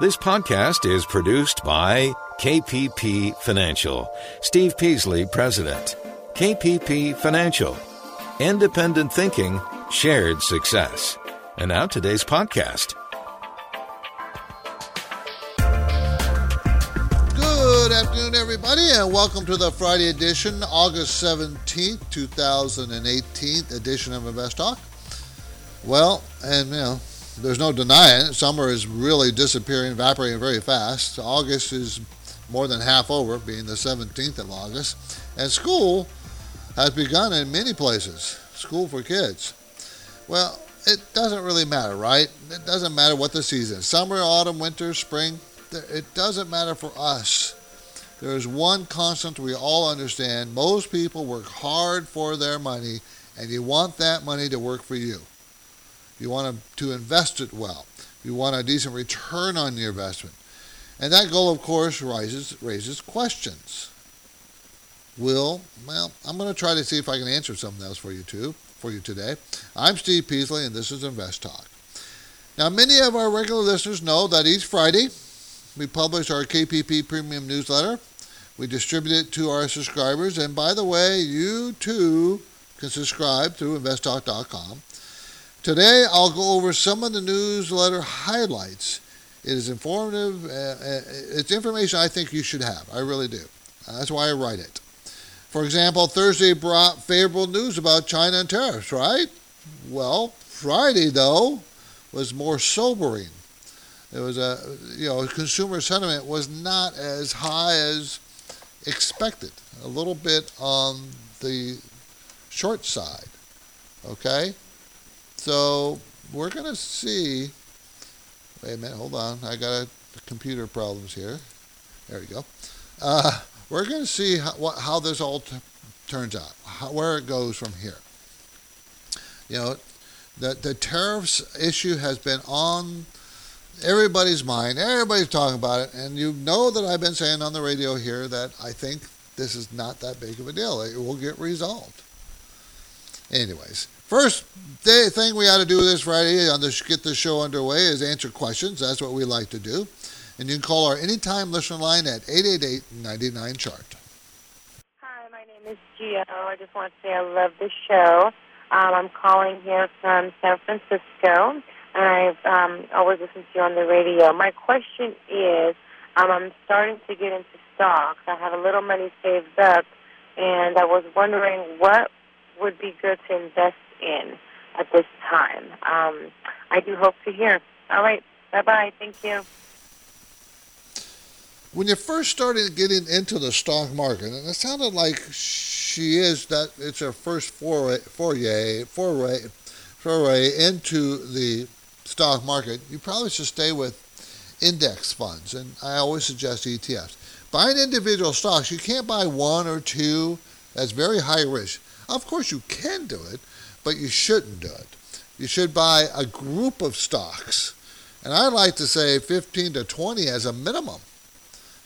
This podcast is produced by KPP Financial. Steve Peasley, President. KPP Financial. Independent thinking, shared success. And now today's podcast. Good afternoon, everybody, and welcome to the Friday edition, August 17th, 2018 edition of Invest Talk. Well, and you know, there's no denying it. Summer is really disappearing, evaporating very fast. August is more than half over, being the 17th of August. And school has begun in many places. School for kids. Well, it doesn't really matter, right? It doesn't matter what the season summer, autumn, winter, spring. It doesn't matter for us. There is one constant we all understand. Most people work hard for their money, and you want that money to work for you. You want to invest it well. You want a decent return on your investment. And that goal, of course, raises, raises questions. Will, well, I'm going to try to see if I can answer some of those for you too, for you today. I'm Steve Peasley, and this is Invest Talk. Now, many of our regular listeners know that each Friday we publish our KPP Premium newsletter. We distribute it to our subscribers, and by the way, you too can subscribe through investtalk.com. Today, I'll go over some of the newsletter highlights. It is informative. Uh, uh, it's information I think you should have. I really do. That's why I write it. For example, Thursday brought favorable news about China and tariffs, right? Well, Friday, though, was more sobering. It was a, you know, consumer sentiment was not as high as expected, a little bit on the short side. Okay? So we're going to see. Wait a minute, hold on. I got a, computer problems here. There we go. Uh, we're going to see how, what, how this all t- turns out, how, where it goes from here. You know, the, the tariffs issue has been on everybody's mind. Everybody's talking about it. And you know that I've been saying on the radio here that I think this is not that big of a deal. It will get resolved. Anyways, First thing we ought to do this Friday on this get the show underway is answer questions. That's what we like to do. And you can call our anytime listener line at 888-99-CHART. Hi, my name is Gio. I just want to say I love the show. Um, I'm calling here from San Francisco, and I've um, always listened to you on the radio. My question is, um, I'm starting to get into stocks. I have a little money saved up, and I was wondering what would be good to invest in at this time. Um, I do hope to hear. All right. Bye bye. Thank you. When you first started getting into the stock market, and it sounded like she is that it's her first foray, foray, foray, foray into the stock market, you probably should stay with index funds. And I always suggest ETFs. Buying individual stocks, you can't buy one or two. That's very high risk. Of course, you can do it, but you shouldn't do it. You should buy a group of stocks. And I like to say 15 to 20 as a minimum.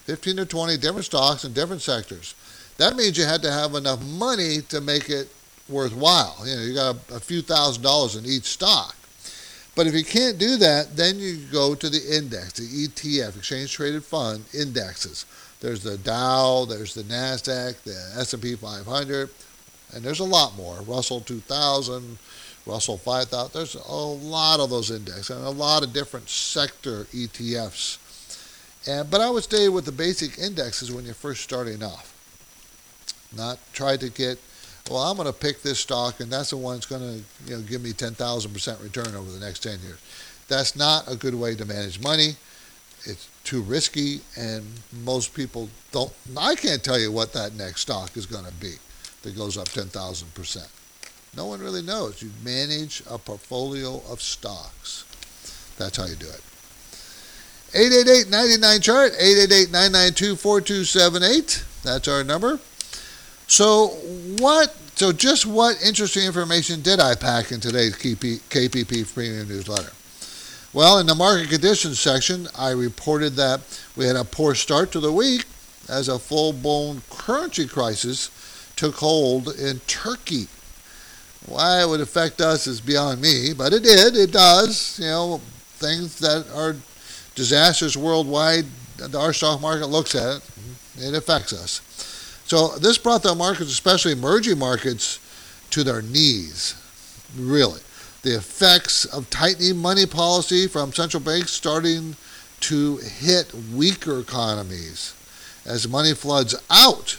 15 to 20 different stocks in different sectors. That means you had to have enough money to make it worthwhile. You know, you got a, a few thousand dollars in each stock. But if you can't do that, then you go to the index, the ETF, exchange traded fund indexes. There's the Dow, there's the Nasdaq, the S&P 500, and there's a lot more. Russell 2000, Russell 5000. There's a lot of those indexes and a lot of different sector ETFs. And, but I would stay with the basic indexes when you're first starting off. Not try to get, well, I'm going to pick this stock and that's the one that's going to you know, give me 10,000% return over the next 10 years. That's not a good way to manage money. It's too risky, and most people don't. I can't tell you what that next stock is going to be that goes up 10,000%. No one really knows. You manage a portfolio of stocks. That's how you do it. 888-99-CHART, 888-992-4278. That's our number. So what, so just what interesting information did I pack in today's KPP Premium Newsletter? Well, in the market conditions section, I reported that we had a poor start to the week as a full-blown currency crisis took hold in Turkey. Why it would affect us is beyond me, but it did. It does. You know, things that are disasters worldwide, our stock market looks at it. It affects us. So this brought the markets, especially emerging markets, to their knees. Really. The effects of tightening money policy from central banks starting to hit weaker economies as money floods out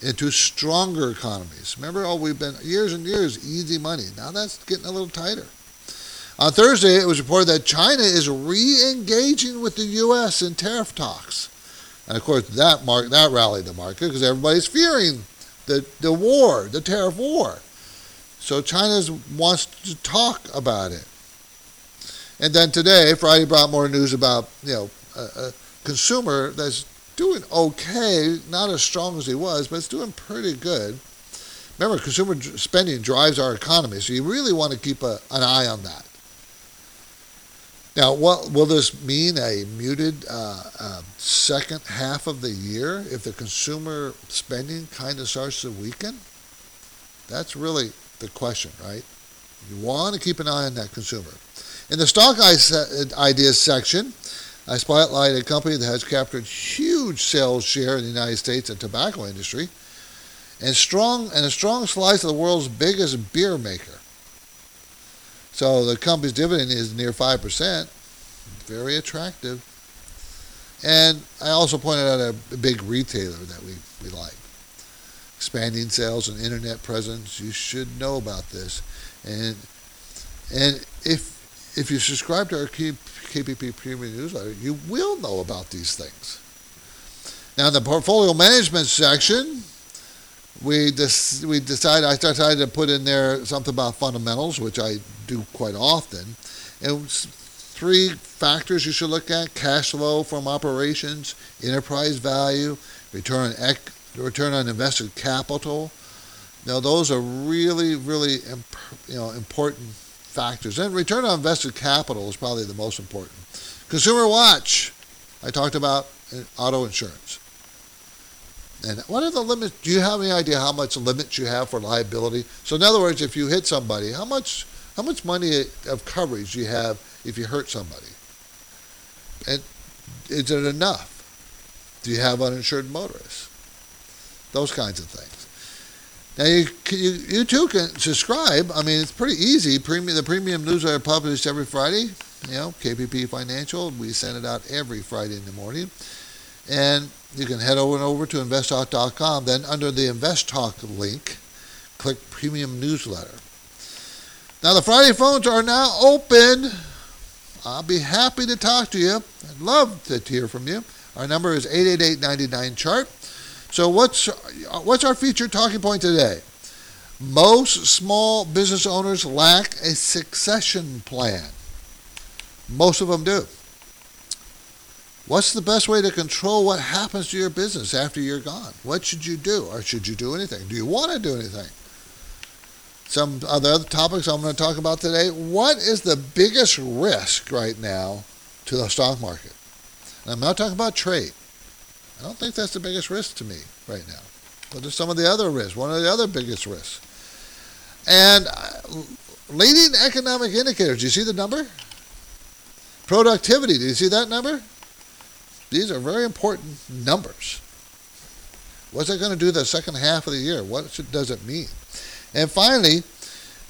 into stronger economies. Remember, oh, we've been years and years easy money. Now that's getting a little tighter. On Thursday, it was reported that China is re-engaging with the U.S. in tariff talks, and of course that mark that rallied the market because everybody's fearing the the war, the tariff war. So China wants to talk about it. And then today, Friday brought more news about you know a, a consumer that's doing okay, not as strong as he was, but it's doing pretty good. Remember, consumer spending drives our economy, so you really want to keep a, an eye on that. Now, what will this mean? A muted uh, uh, second half of the year if the consumer spending kind of starts to weaken? That's really the question, right? You want to keep an eye on that consumer. In the stock ideas section, I spotlight a company that has captured huge sales share in the United States and tobacco industry, and strong and a strong slice of the world's biggest beer maker. So the company's dividend is near five percent, very attractive. And I also pointed out a big retailer that we, we like. Expanding sales and internet presence. You should know about this. And and if if you subscribe to our KPP Premium newsletter, you will know about these things. Now, in the portfolio management section, we dis- we decided I decided to put in there something about fundamentals, which I do quite often, and three factors you should look at: cash flow from operations, enterprise value, return on ec- return on invested capital. Now, those are really, really imp- you know important factors. And return on invested capital is probably the most important. Consumer Watch, I talked about uh, auto insurance. And what are the limits? Do you have any idea how much limits you have for liability? So in other words, if you hit somebody, how much how much money of coverage do you have if you hurt somebody? And is it enough? Do you have uninsured motorists? Those kinds of things. Now you, you, you too can subscribe. I mean, it's pretty easy. Premium the premium newsletter published every Friday. You know, KPP Financial. We send it out every Friday in the morning, and you can head over and over to investtalk.com. Then under the Invest Talk link, click Premium Newsletter. Now the Friday phones are now open. I'll be happy to talk to you. I'd love to hear from you. Our number is 888 chart so what's what's our featured talking point today? Most small business owners lack a succession plan. Most of them do. What's the best way to control what happens to your business after you're gone? What should you do? Or should you do anything? Do you want to do anything? Some other topics I'm going to talk about today. What is the biggest risk right now to the stock market? And I'm not talking about trade. I don't think that's the biggest risk to me right now. But there's some of the other risks, one of the other biggest risks. And uh, leading economic indicators, do you see the number? Productivity, do you see that number? These are very important numbers. What's it going to do the second half of the year? What does it mean? And finally,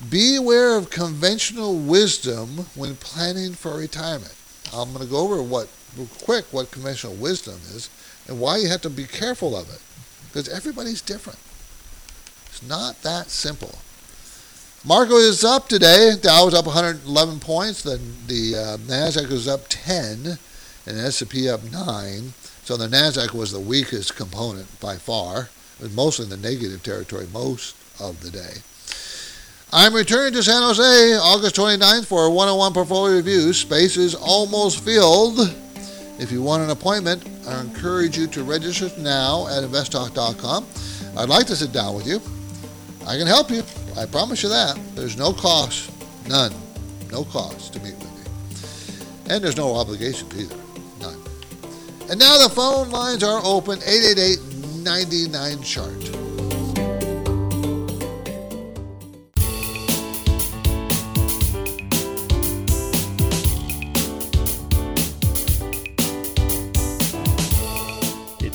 be aware of conventional wisdom when planning for retirement. I'm going to go over what real quick what conventional wisdom is and why you have to be careful of it. Because everybody's different. It's not that simple. Marco is up today. Dow was up 111 points. Then the uh, Nasdaq was up 10, and S&P up 9. So the Nasdaq was the weakest component by far. It was mostly in the negative territory most of the day. I'm returning to San Jose August 29th for a one-on-one portfolio review. Space is almost filled. If you want an appointment, I encourage you to register now at investtalk.com. I'd like to sit down with you. I can help you. I promise you that. There's no cost, none, no cost to meet with me. And there's no obligation either, none. And now the phone lines are open 888 99 chart.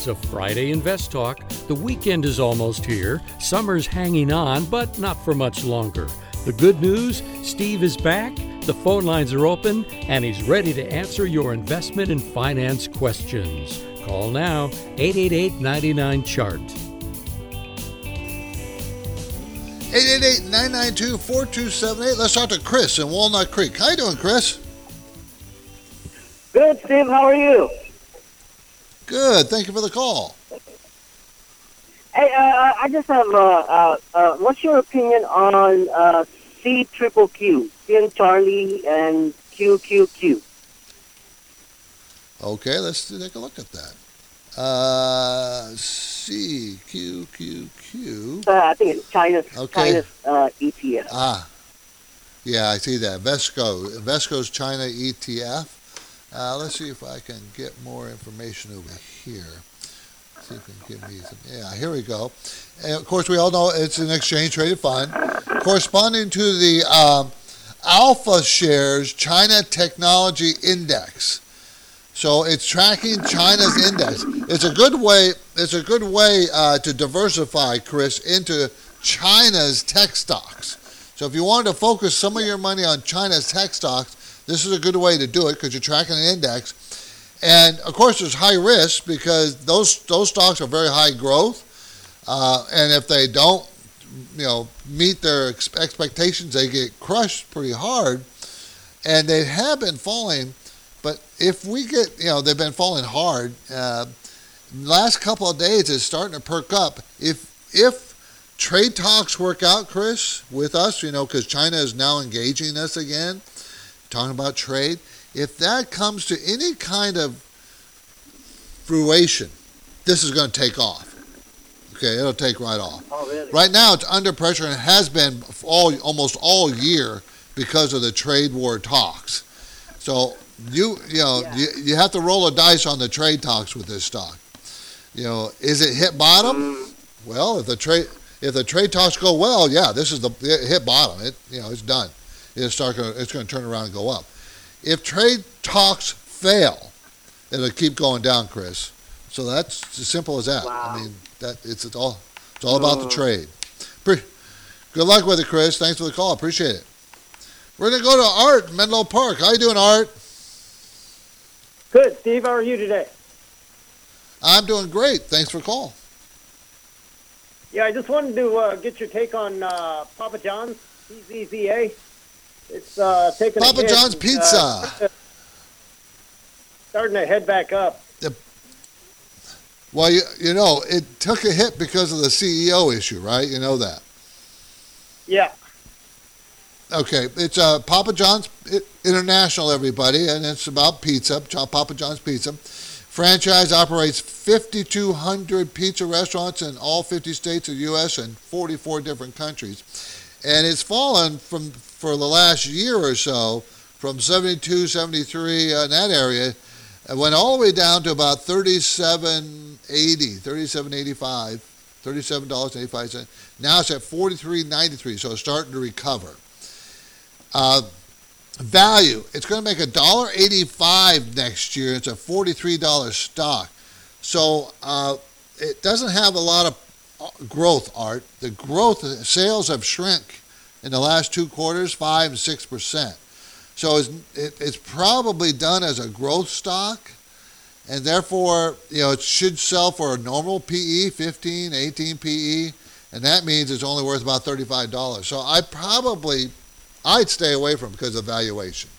Minutes of Friday Invest Talk. The weekend is almost here. Summer's hanging on, but not for much longer. The good news Steve is back, the phone lines are open, and he's ready to answer your investment and finance questions. Call now 888 99 Chart. 888-992-4278. Let's talk to Chris in Walnut Creek. How you doing, Chris? Good, Steve. How are you? Good. Thank you for the call. Hey, uh, I just have. Uh, uh, uh, what's your opinion on uh, C triple Q, C and Charlie, and QQQ? Okay, let's take a look at that. Uh, C Q Q Q. Uh, I think it's China's Okay. China's uh, ETF. Ah, yeah, I see that. Vesco, Vesco's China ETF. Uh, let's see if I can get more information over here. See if it can give me some. Yeah, here we go. And of course, we all know it's an exchange traded fund corresponding to the um, AlphaShares China Technology Index. So it's tracking China's index. It's a good way. It's a good way uh, to diversify, Chris, into China's tech stocks. So if you wanted to focus some of your money on China's tech stocks, this is a good way to do it because you're tracking an index. And of course, there's high risk because those those stocks are very high growth, uh, and if they don't, you know, meet their ex- expectations, they get crushed pretty hard. And they have been falling, but if we get, you know, they've been falling hard. Uh, last couple of days, it's starting to perk up. If if trade talks work out, Chris, with us, you know, because China is now engaging us again, talking about trade. If that comes to any kind of fruition, this is going to take off. Okay, it'll take right off. oh, really? Right now, it's under pressure and has been all almost all year because of the trade war talks. So you you know Yeah. you, you have to roll a dice on the trade talks with this stock. You know, is it hit bottom? Mm. Well, if the trade if the trade talks go well, yeah, this is the hit bottom. It you know it's done. It's start gonna, it's going to turn around and go up. If trade talks fail, it'll keep going down, Chris. So that's as simple as that. Wow. I mean that it's, it's all it's all about the trade. Pre- Good luck with it, Chris. Thanks for the call. Appreciate it. We're gonna go to Art in Menlo Park. How you doing, Art? Good, Steve. How are you today? I'm doing great. Thanks for the call. Yeah, I just wanted to uh, get your take on uh, Papa John's PZZA. It's uh, taking a Papa John's and, Pizza. uh, starting to head back up. Well, you, you know, it took a hit because of the CEO issue, right? You know that. Yeah. Okay, it's uh, Papa John's International, everybody, and it's about pizza. Papa John's Pizza. Franchise operates 5,200 pizza restaurants in all 50 states of the U.S. and 44 different countries. And it's fallen from for the last year or so from 72, 73 uh, in that area. It went all the way down to about 37.80, 37.85, $37.85. Now it's at 43.93, so it's starting to recover. Uh, value, it's going to make a dollar eighty-five next year. It's a forty-three dollar stock, so uh, it doesn't have a lot of uh, growth. Art, the growth sales have shrunk in the last two quarters, five and six percent. So it's, it, it's probably done as a growth stock, and therefore you know it should sell for a normal PE, 15, 18 PE, and that means it's only worth about thirty-five dollars. So I probably I'd stay away from because of valuation.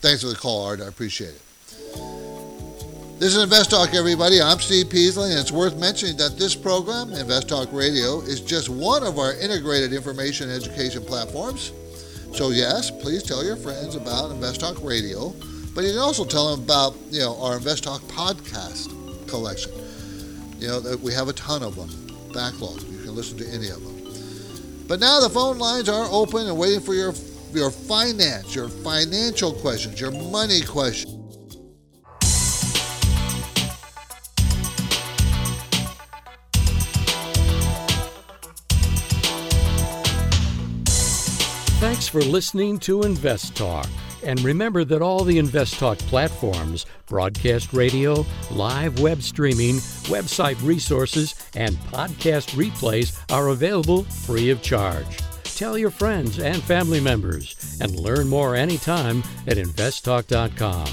Thanks for the call, Art. I appreciate it. This is Invest Talk, everybody. I'm Steve Peasley, and it's worth mentioning that this program, Invest Talk Radio, is just one of our integrated information education platforms. So yes, please tell your friends about Invest Talk Radio, but you can also tell them about you know our Invest Talk podcast collection. You know we have a ton of them, backlog. You can listen to any of them. But now the phone lines are open and waiting for your your finance, your financial questions, your money questions. Thanks for listening to Invest Talk. And remember that all the Invest Talk platforms, broadcast radio, live web streaming, website resources, and podcast replays are available free of charge. Tell your friends and family members and learn more anytime at investtalk.com.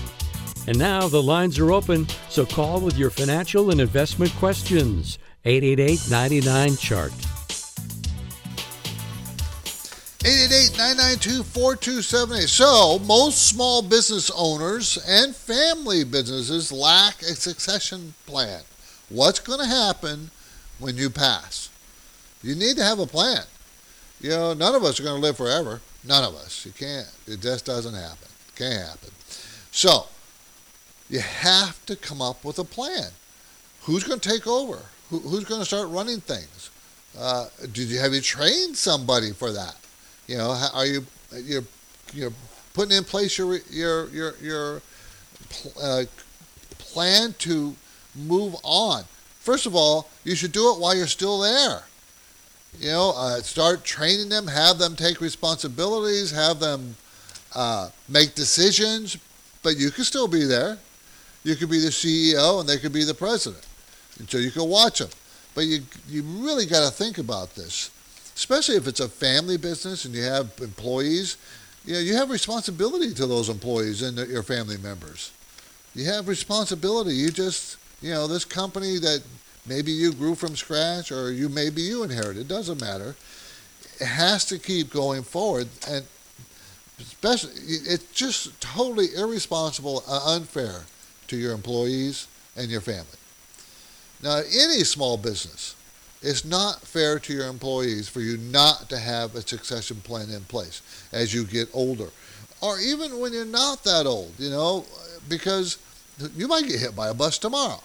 And now the lines are open, so call with your financial and investment questions. 888 99 Chart. 888-992-4278. So, most small business owners and family businesses lack a succession plan. What's going to happen when you pass? You need to have a plan. You know, none of us are going to live forever. None of us. You can't. It just doesn't happen. Can't happen. So, you have to come up with a plan. Who's going to take over? Who, who's going to start running things? Uh, did you have you trained somebody for that? You know, are you you're you're putting in place your your your your uh, plan to move on? First of all, you should do it while you're still there. You know, uh, start training them, have them take responsibilities, have them uh, make decisions, but you can still be there. You could be the CEO and they could be the president. And so you can watch them. But you, you really got to think about this especially if it's a family business and you have employees, you know, you have responsibility to those employees and your family members. You have responsibility. You just, you know, this company that maybe you grew from scratch or you maybe you inherited, it doesn't matter. It has to keep going forward and especially it's just totally irresponsible and unfair to your employees and your family. Now, any small business, it's not fair to your employees for you not to have a succession plan in place as you get older. Or even when you're not that old, you know, because you might get hit by a bus tomorrow.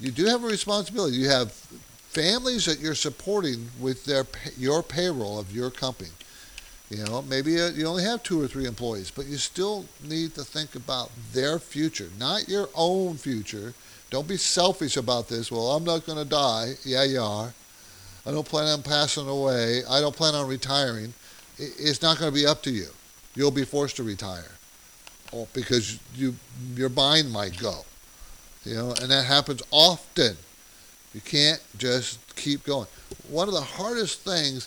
You do have a responsibility. You have families that you're supporting with their your payroll of your company. You know, maybe uh, you only have two or three employees, but you still need to think about their future, not your own future, don't be selfish about this. Well, I'm not going to die. Yeah, you are. I don't plan on passing away. I don't plan on retiring. It's not going to be up to you. You'll be forced to retire oh, because you your mind might go. You know, and that happens often. You can't just keep going. One of the hardest things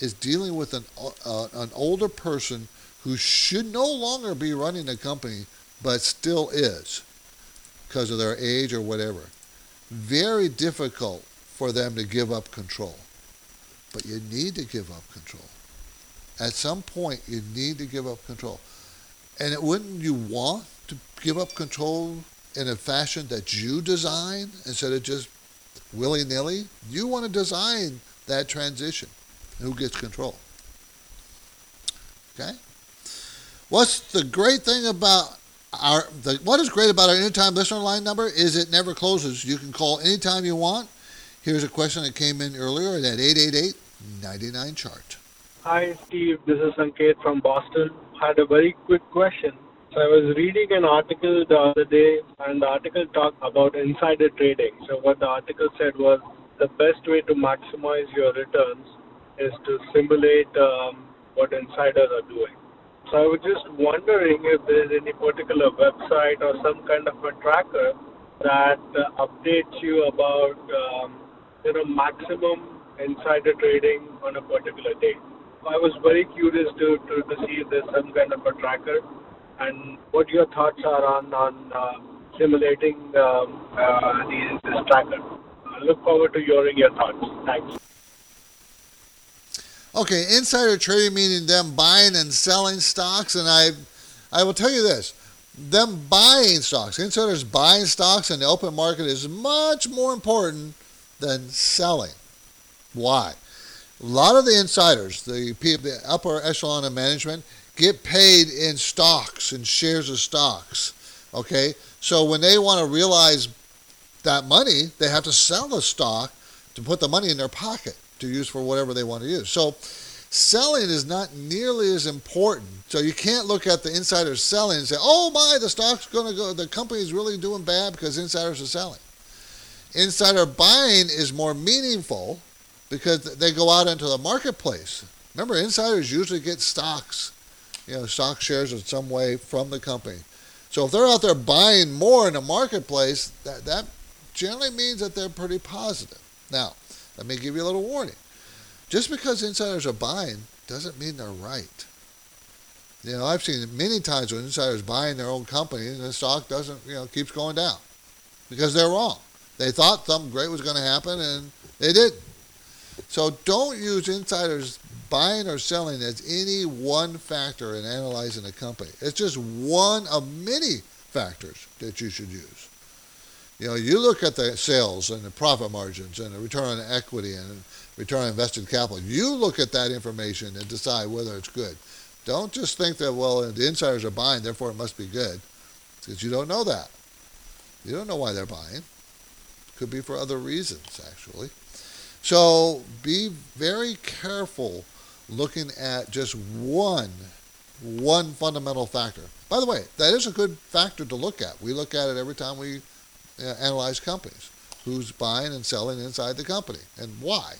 is dealing with an uh, an older person who should no longer be running a company but still is because of their age or whatever. Very difficult for them to give up control. But you need to give up control. At some point, you need to give up control. And it, wouldn't you want to give up control in a fashion that you design instead of just willy nilly? You want to design that transition. Who gets control? Okay? What's the great thing about our the, what is great about our anytime listener line number is it never closes. You can call anytime you want. Here's a question that came in earlier at 888-99 chart. Hi Steve, this is Sanket from Boston. Had a very quick question. So I was reading an article the other day, and the article talked about insider trading. So what the article said was the best way to maximize your returns is to simulate um, what insiders are doing. So I was just wondering if there's any particular website or some kind of a tracker that uh, updates you about um, you know maximum insider trading on a particular day. I was very curious to, to, to see if there's some kind of a tracker and what your thoughts are on on uh, simulating um, uh, this tracker. I look forward to hearing your thoughts. Thanks. Okay, insider trading meaning them buying and selling stocks, and I, I will tell you this: them buying stocks, insiders buying stocks in the open market is much more important than selling. Why? A lot of the insiders, the people, the upper echelon of management, get paid in stocks and shares of stocks. Okay, so when they want to realize that money, they have to sell the stock to put the money in their pocket to use for whatever they want to use. So selling is not nearly as important. So you can't look at the insiders selling and say, "Oh my, the stock's going to go. The company's really doing bad because insiders are selling." Insider buying is more meaningful because they go out into the marketplace. Remember, insiders usually get stocks you know, stock shares in some way from the company. So if they're out there buying more in the marketplace, that, that generally means that they're pretty positive. Now, let me give you a little warning. Just because insiders are buying doesn't mean they're right. You know, I've seen many times when insiders buying their own company and the stock doesn't, you know, keeps going down because they're wrong. They thought something great was going to happen and they didn't. So don't use insiders buying or selling as any one factor in analyzing a company. It's just one of many factors that you should use. You know, you look at the sales and the profit margins and the return on equity and return on invested capital. You look at that information and decide whether it's good. Don't just think that, well, the insiders are buying, therefore it must be good, because you don't know that. You don't know why they're buying. Could be for other reasons, actually. So be very careful looking at just one one fundamental factor. By the way, that is a good factor to look at. We look at it every time we Uh, analyze companies. Who's buying and selling inside the company and why?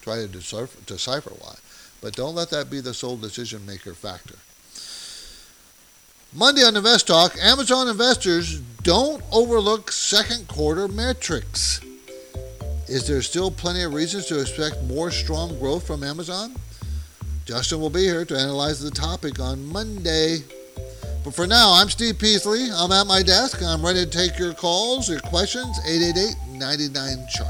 Try to decipher, decipher why. But don't let that be the sole decision maker factor. Monday on Invest Talk, Amazon investors don't overlook second quarter metrics. Is there still plenty of reasons to expect more strong growth from Amazon? Justin will be here to analyze the topic on Monday. But for now, I'm Steve Peasley. I'm at my desk. I'm ready to take your calls, your questions, 888 99 Chart.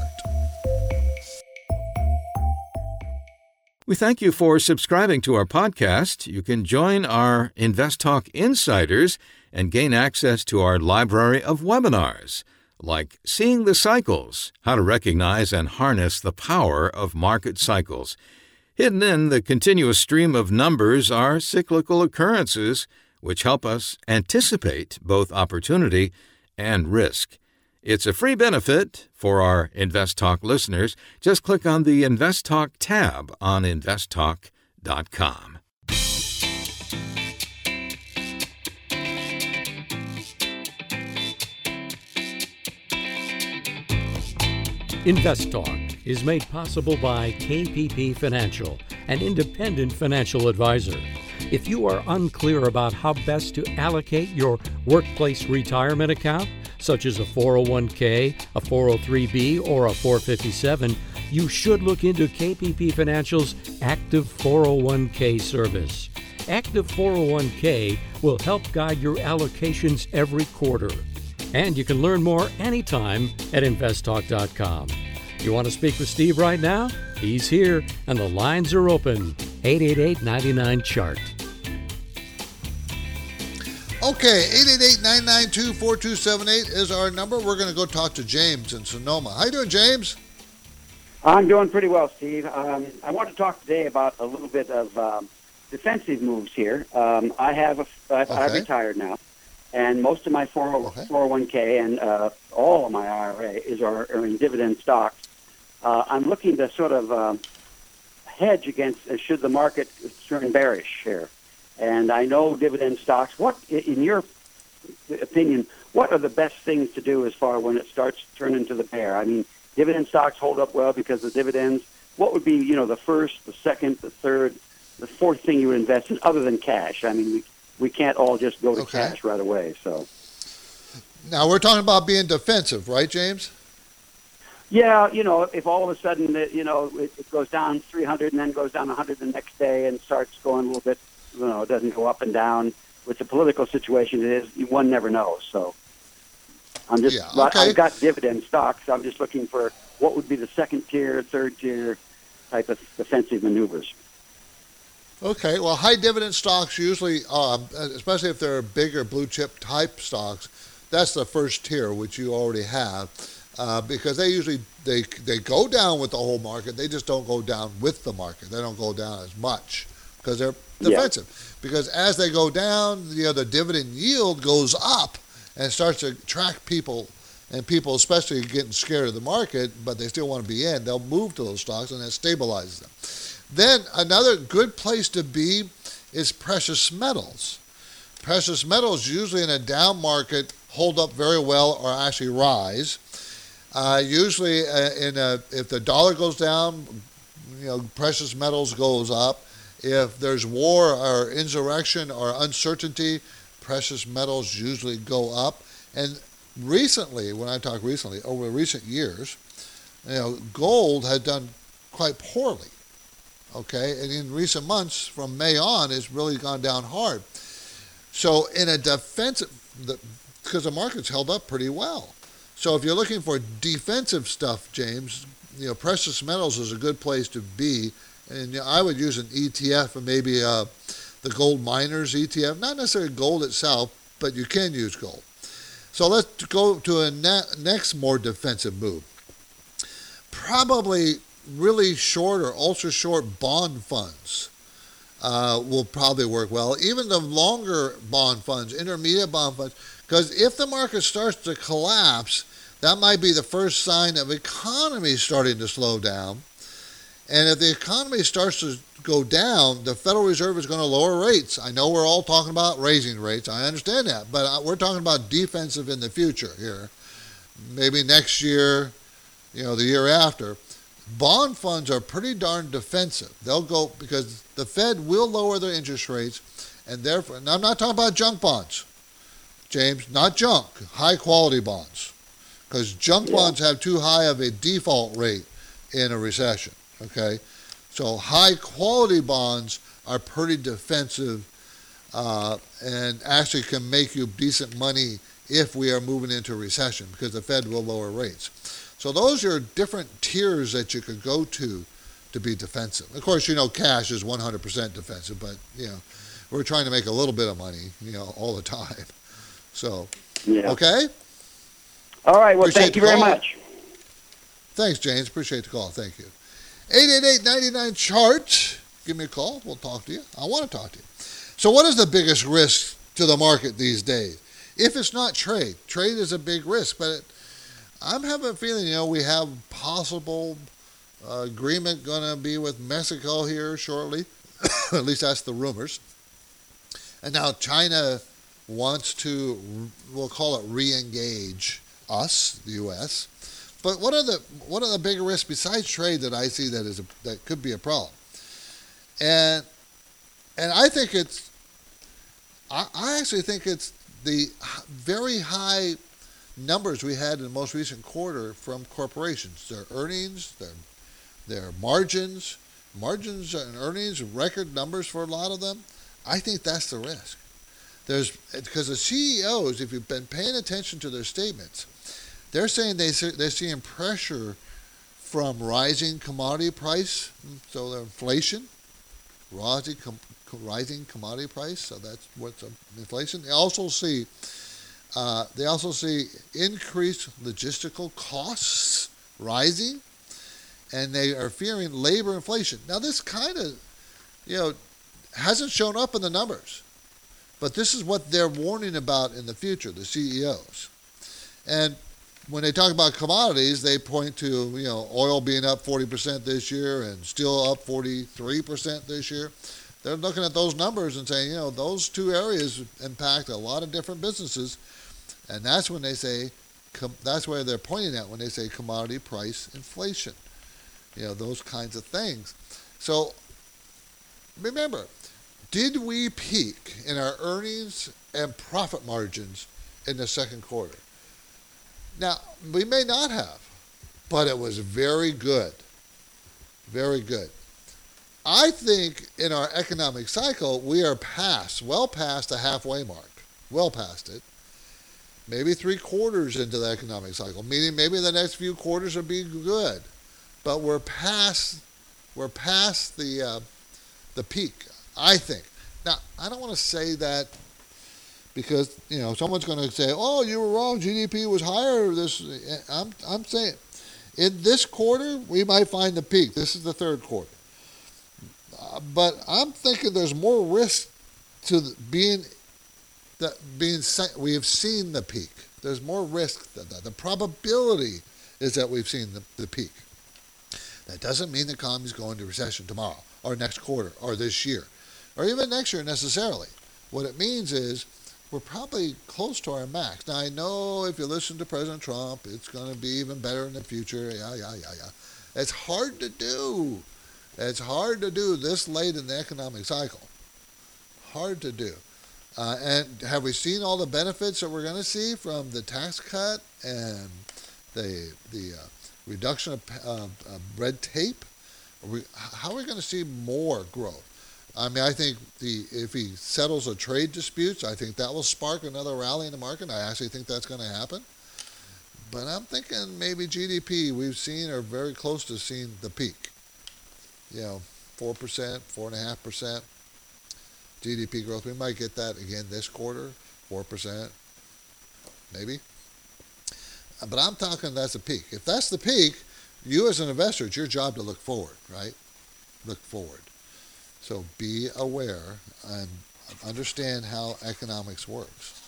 We thank you for subscribing to our podcast. You can join our Invest Talk Insiders and gain access to our library of webinars, like Seeing the Cycles How to Recognize and Harness the Power of Market Cycles. Hidden in the continuous stream of numbers are cyclical occurrences which help us anticipate both opportunity and risk. It's a free benefit for our Invest Talk listeners. Just click on the Invest Talk tab on investtalk.com. Invest Talk is made possible by KPP Financial, an independent financial advisor. If you are unclear about how best to allocate your workplace retirement account, such as a 401k, a 403b, or a 457, you should look into KPP Financial's Active 401k service. Active 401k will help guide your allocations every quarter. And you can learn more anytime at investtalk.com. You want to speak with Steve right now? He's here, and the lines are open. 888 99 Chart. Okay, 888-992-4278 is our number. We're going to go talk to James in Sonoma. How you doing, James? I'm doing pretty well, Steve. Um, I want to talk today about a little bit of um, defensive moves here. Um, I have a, I've, Okay. I've retired now, and most of my 4, Okay. 401k and uh, all of my IRA is are, are in dividend stocks. Uh, I'm looking to sort of um, hedge against uh, should the market turn bearish here. And I know dividend stocks. What, in your opinion, what are the best things to do as far when it starts turning to the bear? I mean, dividend stocks hold up well because of dividends. What would be, you know, the first, the second, the third, the fourth thing you would invest in other than cash? I mean, we we can't all just go to Okay. cash right away. So, Now, we're talking about being defensive, right, James? yeah, you know, if all of a sudden, it, you know, it, it goes down 300 and then goes down 100 the next day and starts going a little bit, you know, it doesn't go up and down. With the political situation it is, one never knows. So, I'm just, yeah, okay. I've got dividend stocks. I'm just looking for what would be the second tier, third tier type of defensive maneuvers. Okay, well, high dividend stocks usually, um, especially if they're bigger blue chip type stocks, that's the first tier, which you already have, uh, because they usually they they go down with the whole market. They just don't go down with the market. They don't go down as much because they're Yeah. defensive. Because as they go down, you know, the dividend yield goes up and starts to attract people. And people, especially getting scared of the market, but they still want to be in, they'll move to those stocks, and that stabilizes them. Then another good place to be is precious metals. Precious metals usually in a down market hold up very well or actually rise. Uh, usually, uh, in a, if the dollar goes down, you know, precious metals goes up. If there's war or insurrection or uncertainty, precious metals usually go up. And recently, when I talk recently, over recent years, you know, gold had done quite poorly. Okay, and in recent months, from May on, it's really gone down hard. So in a defensive, because the market's held up pretty well. So if you're looking for defensive stuff, James, you know, precious metals is a good place to be. And I would use an ETF and maybe uh, the gold miners ETF, not necessarily gold itself, but you can use gold. So let's go to a ne- next more defensive move. Probably really short or ultra short bond funds uh, will probably work well. Even the longer bond funds, intermediate bond funds, because if the market starts to collapse, that might be the first sign of economy starting to slow down. And if the economy starts to go down, the Federal Reserve is going to lower rates. I know we're all talking about raising rates. I understand that. But uh, we're talking about defensive in the future here. Maybe next year, you know, the year after. Bond funds are pretty darn defensive. They'll go because the Fed will lower their interest rates, and therefore, and I'm not talking about junk bonds, James, not junk, high quality bonds, because junk yeah. bonds have too high of a default rate in a recession. Okay, so high quality bonds are pretty defensive, uh, and actually can make you decent money if we are moving into a recession because the Fed will lower rates. So those are different tiers that you could go to to be defensive. Of course, you know cash is 100% defensive, but you know we're trying to make a little bit of money, you know, all the time. So, yeah. okay. All right. Well, Appreciate thank you very much. Thanks, James. Appreciate the call. Thank you. 888-99 chart. Give me a call. We'll talk to you. I want to talk to you. So, what is the biggest risk to the market these days? If it's not trade, trade is a big risk, but it, I'm having a feeling, you know, we have possible uh, agreement going to be with Mexico here shortly. At least that's the rumors. And now China wants to, we'll call it re-engage us, the U.S. But what are the what are the bigger risks besides trade that I see that is a, that could be a problem? And and I think it's I, I actually think it's the very high numbers we had in the most recent quarter from corporations. Their earnings, their their margins, margins and earnings, record numbers for a lot of them. I think that's the risk. There's because the CEOs, if you've been paying attention to their statements, they're saying they they're seeing pressure from rising commodity price, so the inflation, rising com, rising commodity price. So that's what's inflation. They also see uh, they also see increased logistical costs rising, and they are fearing labor inflation. Now, this kind of, you know, hasn't shown up in the numbers, but this is what they're warning about in the future, the CEOs. And when they talk about commodities, they point to, you know, oil being up 40% this year and steel up 43% this year. They're looking at those numbers and saying, you know, those two areas impact a lot of different businesses and that's when they say, that's where they're pointing at when they say commodity price inflation. You know, those kinds of things. So remember, did we peak in our earnings and profit margins in the second quarter? Now, we may not have, but it was very good. Very good. I think in our economic cycle, we are past, well past the halfway mark, well past it maybe three quarters into the economic cycle, meaning maybe the next few quarters will be good, but we're past we're past the uh, the peak. I think. Now, I don't want to say that because you know someone's going to say, "Oh, you were wrong. GDP was higher." This I'm I'm saying in this quarter we might find the peak. This is the third quarter, uh, but I'm thinking there's more risk to being that being we have seen the peak. There's more risk than that. The probability is that we've seen the, the peak. That doesn't mean the economy is going to recession tomorrow or next quarter or this year or even next year necessarily. What it means is we're probably close to our max. Now, I know if you listen to President Trump, it's going to be even better in the future. Yeah, yeah, yeah, yeah. It's hard to do. It's hard to do this late in the economic cycle. Hard to do. Uh, and have we seen all the benefits that we're going to see from the tax cut and the the uh, reduction of uh, red tape? Are we, how are we going to see more growth? I mean, I think the if he settles a trade disputes, I think that will spark another rally in the market. I actually think that's going to happen. But I'm thinking maybe GDP we've seen or very close to seeing the peak. You know, four percent, four and a half percent GDP growth. We might get that again this quarter, 4%, maybe. But I'm talking that's a peak. If that's the peak, you as an investor, it's your job to look forward, right? Look forward. So be aware and understand how economics works.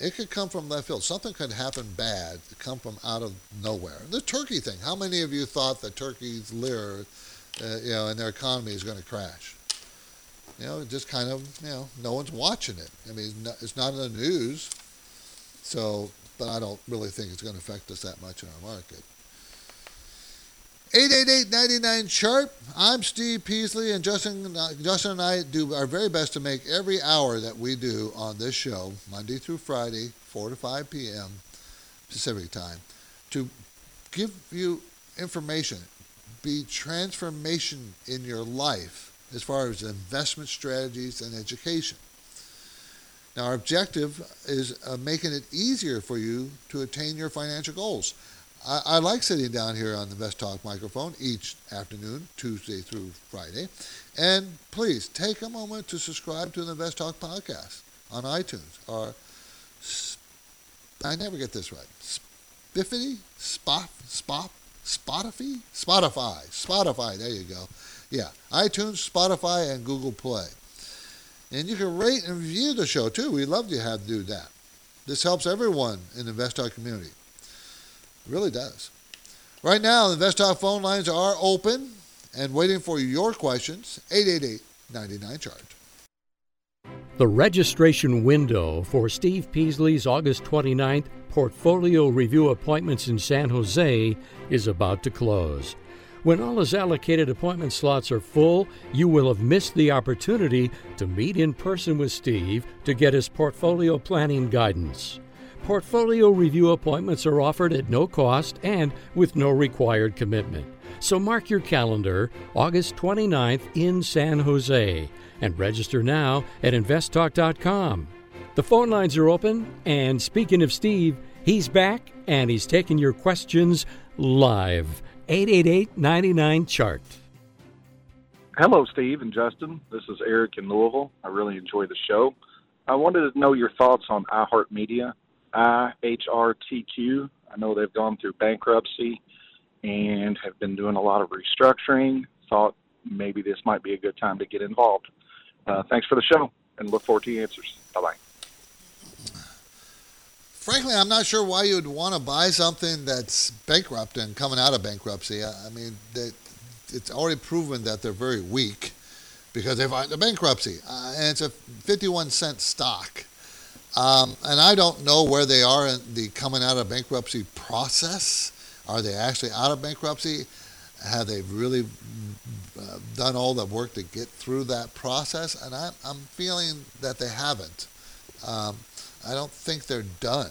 It could come from left field. Something could happen bad, come from out of nowhere. The Turkey thing. How many of you thought that Turkey's lira, uh, you know, and their economy is going to crash? you know, just kind of, you know, no one's watching it. I mean, it's not in the news, so, but I don't really think it's going to affect us that much in our market. 888-99 chart. I'm Steve Peasley, and Justin, uh, Justin and I do our very best to make every hour that we do on this show, Monday through Friday, 4 to 5 p.m. Pacific time, to give you information, be transformation in your life as far as investment strategies and education. Now, our objective is uh, making it easier for you to attain your financial goals. I, I, like sitting down here on the InvestTalk microphone each afternoon, Tuesday through Friday. And please take a moment to subscribe to the InvestTalk podcast on iTunes or I never get this right. Spiffity? Spot? Spot? Spotify? Spotify. Spotify. There you go. Yeah, iTunes, Spotify, and Google Play. And you can rate and review the show too. We'd love to have do that. This helps everyone in the InvestTalk community. It really does. Right now, the InvestTalk phone lines are open and waiting for your questions. 888 99 charge. The registration window for Steve Peasley's August 29th portfolio review appointments in San Jose is about to close. When all his allocated appointment slots are full, you will have missed the opportunity to meet in person with Steve to get his portfolio planning guidance. Portfolio review appointments are offered at no cost and with no required commitment. So mark your calendar August 29th in San Jose and register now at investtalk.com. The phone lines are open, and speaking of Steve, he's back and he's taking your questions live. 888 99 Chart. Hello, Steve and Justin. This is Eric in Louisville. I really enjoy the show. I wanted to know your thoughts on iHeartMedia, IHRTQ. I know they've gone through bankruptcy and have been doing a lot of restructuring. Thought maybe this might be a good time to get involved. Uh, thanks for the show and look forward to your answers. Bye bye frankly, I'm not sure why you'd want to buy something that's bankrupt and coming out of bankruptcy. I mean, they, it's already proven that they're very weak because they filed a bankruptcy, uh, and it's a 51 cent stock. Um, and I don't know where they are in the coming out of bankruptcy process. Are they actually out of bankruptcy? Have they really uh, done all the work to get through that process? And I, am feeling that they haven't. Um, I don't think they're done.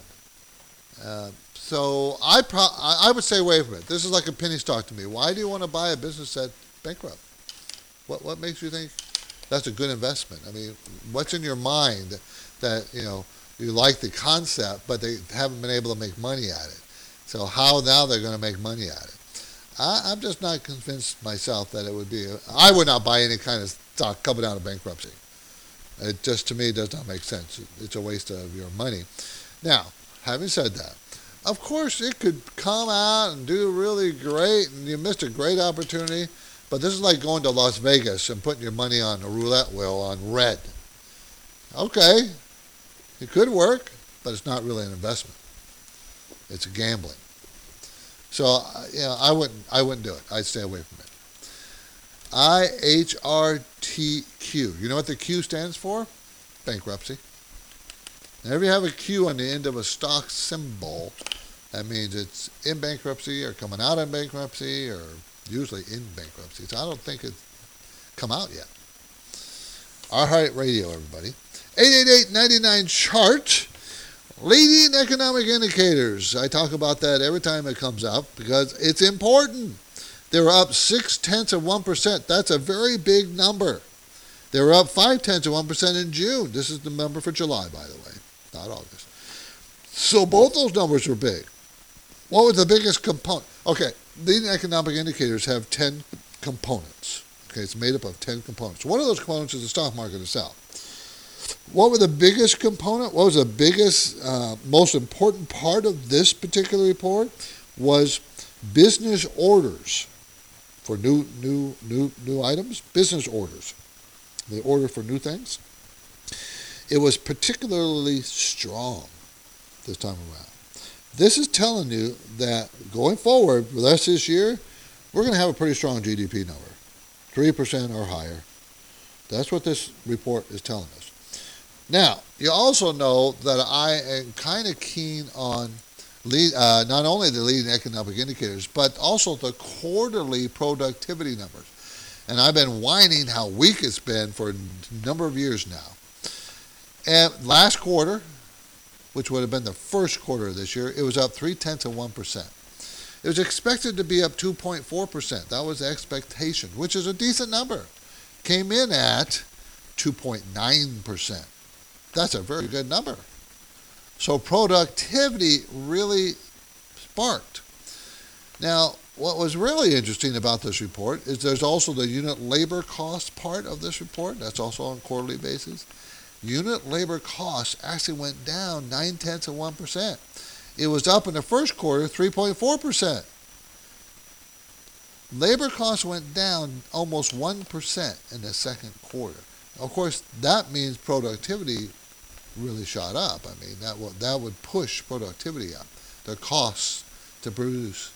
Uh, so I, pro- I would stay away from it. This is like a penny stock to me. Why do you want to buy a business that's bankrupt? What what makes you think that's a good investment? I mean, what's in your mind that you know you like the concept, but they haven't been able to make money at it? So how now they're going to make money at it? I, am just not convinced myself that it would be. I would not buy any kind of stock coming out of bankruptcy. It just to me does not make sense. It's a waste of your money. Now, having said that, of course it could come out and do really great, and you missed a great opportunity. But this is like going to Las Vegas and putting your money on a roulette wheel on red. Okay, it could work, but it's not really an investment. It's gambling. So, uh, you know, I wouldn't, I wouldn't do it. I'd stay away from it. IHRTQ. You know what the Q stands for? Bankruptcy. Whenever you have a Q on the end of a stock symbol, that means it's in bankruptcy or coming out of bankruptcy or usually in bankruptcy. So I don't think it's come out yet. iHeartRadio, everybody. 888-99 chart. Leading economic indicators. I talk about that every time it comes up because it's important. They were up six tenths of one percent. That's a very big number. They were up five tenths of one percent in June. This is the number for July, by the way, not August. So both those numbers were big. What was the biggest component? Okay, leading economic indicators have ten components. Okay, it's made up of ten components. One of those components is the stock market itself. What were the biggest component? What was the biggest, uh, most important part of this particular report? Was business orders for new, new, new, new items. Business orders. the order for new things. It was particularly strong this time around. This is telling you that going forward with us this year, we're going to have a pretty strong GDP number, three percent or higher. That's what this report is telling us. Now, you also know that I am kind of keen on lead, uh, not only the leading economic indicators, but also the quarterly productivity numbers. And I've been whining how weak it's been for a number of years now. And last quarter, which would have been the first quarter of this year, it was up three tenths of 1%. It was expected to be up 2.4%. That was the expectation, which is a decent number. Came in at 2.9%. That's a very good number. So productivity really sparked. Now, what was really interesting about this report is there's also the unit labor cost part of this report. That's also on a quarterly basis. Unit labor costs actually went down nine tenths of one percent. It was up in the first quarter 3.4 percent. Labor costs went down almost 1% in the second quarter. Of course, that means productivity really shot up. I mean, that would, that would push productivity up. The costs to produce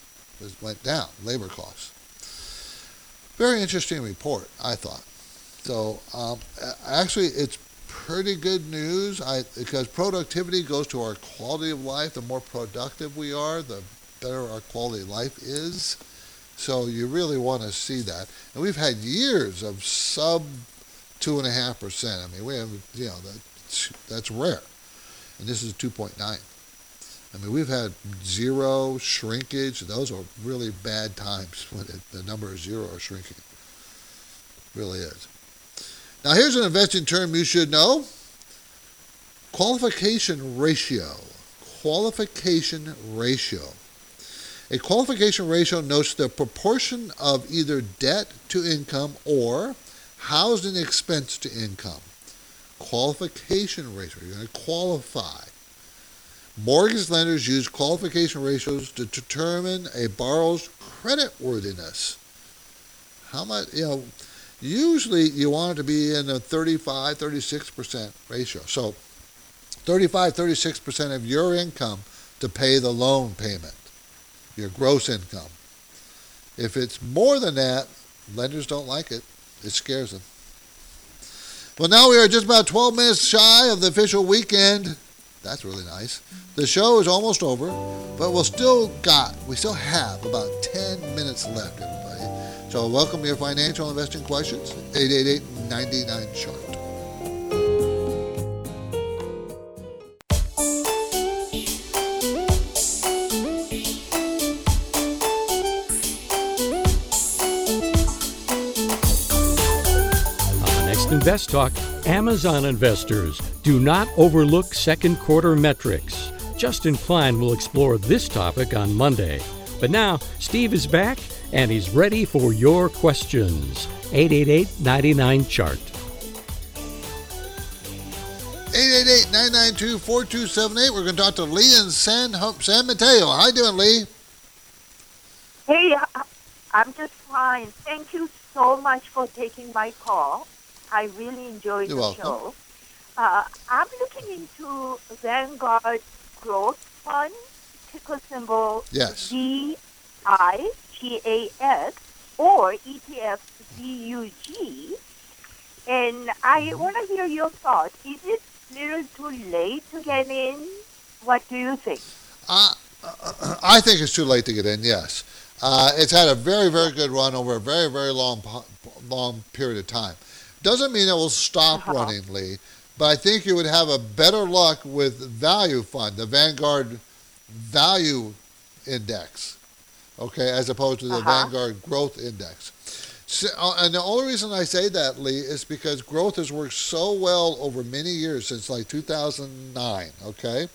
went down, labor costs. Very interesting report, I thought. So um, actually, it's pretty good news I, because productivity goes to our quality of life. The more productive we are, the better our quality of life is. So you really want to see that. And we've had years of sub two and a half percent. I mean, we have, you know, that's, that's rare. And this is 2.9. I mean, we've had zero shrinkage. Those are really bad times when it, the number is zero or shrinking. really is. Now, here's an investing term you should know qualification ratio. Qualification ratio. A qualification ratio notes the proportion of either debt to income or housing expense to income. Qualification ratio. You're going to qualify. Mortgage lenders use qualification ratios to determine a borrower's credit worthiness. How much, you know, usually you want it to be in a 35, 36% ratio. So 35, 36% of your income to pay the loan payment, your gross income. If it's more than that, lenders don't like it. It scares them. Well, now we are just about 12 minutes shy of the official weekend. That's really nice. The show is almost over, but we'll still got, we still have about 10 minutes left, everybody. So welcome your financial investing questions, 888-99-CHART. Invest Talk, Amazon investors do not overlook second quarter metrics. Justin Klein will explore this topic on Monday. But now, Steve is back and he's ready for your questions. 888 99 Chart. 888 992 4278. We're going to talk to Lee in San, San Mateo. How you doing, Lee? Hey, I'm just fine. Thank you so much for taking my call. I really enjoyed You're the welcome. show. Uh, I'm looking into Vanguard Growth Fund, ticker symbol Yes. Or ETF VUG. And I Mm-hmm. want to hear your thoughts. Is it a little too late to get in? What do you think? Uh, I think it's too late to get in, yes. Uh, it's had a very, very good run over a very, very long, long period of time. Doesn't mean it will stop Uh-huh. running, Lee, but I think you would have a better luck with Value Fund, the Vanguard Value Index, okay, as opposed to the Uh-huh. Vanguard Growth Index. So, uh, and the only reason I say that, Lee, is because growth has worked so well over many years since like 2009. Okay,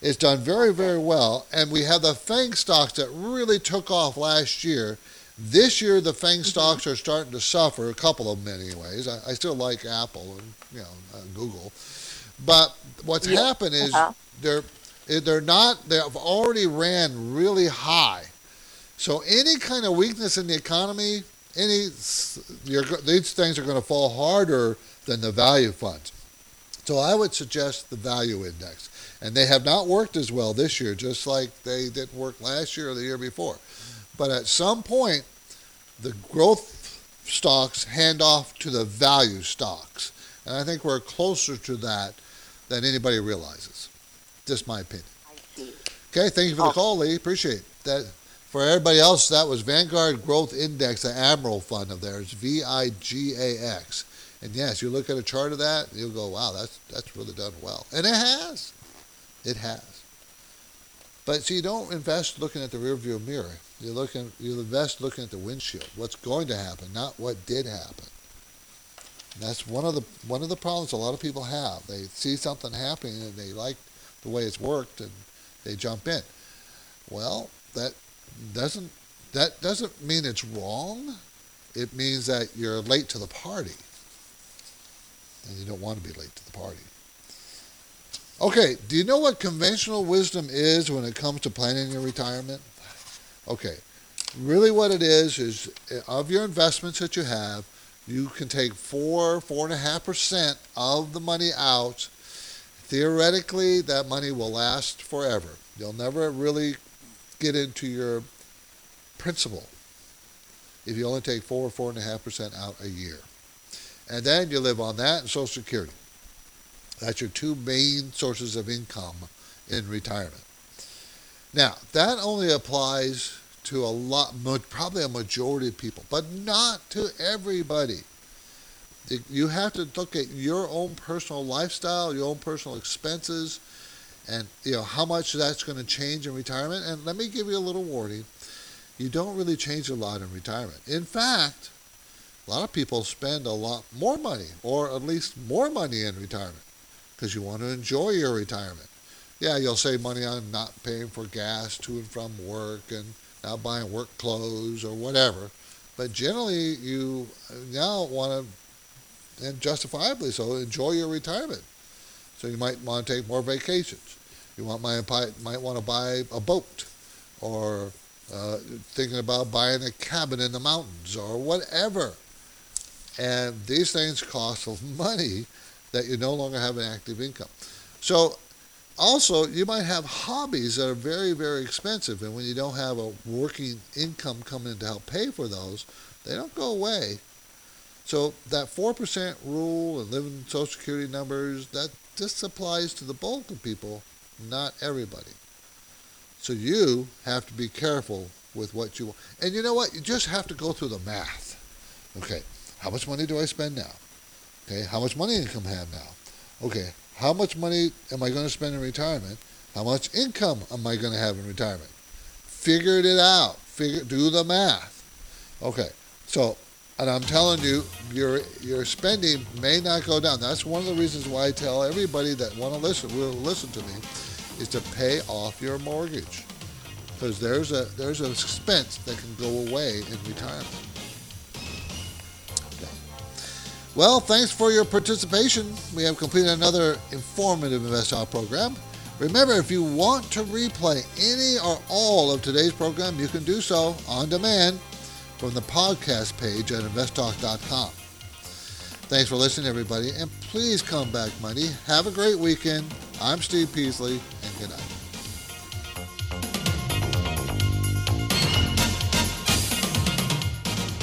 it's done very, very well, and we have the Fang stocks that really took off last year. This year, the Fang stocks are starting to suffer. A couple of them, anyways. I, I still like Apple and you know uh, Google, but what's Yeah. happened is Uh-huh. they're they're not. They've already ran really high. So any kind of weakness in the economy, any you're, these things are going to fall harder than the value funds. So I would suggest the value index, and they have not worked as well this year, just like they didn't work last year or the year before. But at some point, the growth stocks hand off to the value stocks, and I think we're closer to that than anybody realizes. Just my opinion. Okay, thank you for the oh. call, Lee. Appreciate that. For everybody else, that was Vanguard Growth Index, the Admiral Fund of theirs, V I G A X. And yes, you look at a chart of that, you'll go, "Wow, that's that's really done well," and it has. It has. But see, you don't invest looking at the rearview mirror. You look in, you invest looking at the windshield. What's going to happen, not what did happen. And that's one of the one of the problems a lot of people have. They see something happening and they like the way it's worked and they jump in. Well, that doesn't that doesn't mean it's wrong. It means that you're late to the party. And you don't want to be late to the party. Okay, do you know what conventional wisdom is when it comes to planning your retirement? Okay, really what it is is uh, of your investments that you have, you can take four, four and a half percent of the money out. Theoretically, that money will last forever. You'll never really get into your principal if you only take four or four and a half percent out a year. And then you live on that and Social Security. That's your two main sources of income in retirement. Now, that only applies to a lot, probably a majority of people, but not to everybody. You- have to look at your own personal lifestyle, your own personal expenses, and you know how much that's going to change in retirement. And let me give you a little warning: you don't really change a lot in retirement. In fact, a lot of people spend a lot more money, or at least more money in retirement, because you want to enjoy your retirement. Yeah, you'll save money on not paying for gas to and from work and not buying work clothes or whatever. But generally, you now want to, and justifiably so, enjoy your retirement. So you might want to take more vacations. You want might might want to buy a boat, or uh, thinking about buying a cabin in the mountains or whatever. And these things cost money that you no longer have an active income. So also you might have hobbies that are very very expensive, and when you don't have a working income coming in to help pay for those, they don't go away. So that four percent rule and living Social Security numbers that just applies to the bulk of people, not everybody. So you have to be careful with what you want. And you know what? You just have to go through the math. Okay, how much money do I spend now? Okay, how much money income have now? Okay, how much money am I going to spend in retirement? How much income am I going to have in retirement? Figured it out. Figure do the math. Okay, so and I'm telling you, your your spending may not go down. That's one of the reasons why I tell everybody that want to listen, will listen to me, is to pay off your mortgage, because there's a there's an expense that can go away in retirement. Well, thanks for your participation. We have completed another informative Invest Talk program. Remember, if you want to replay any or all of today's program, you can do so on demand from the podcast page at investtalk.com. Thanks for listening, everybody, and please come back Monday. Have a great weekend. I'm Steve Peasley, and good night.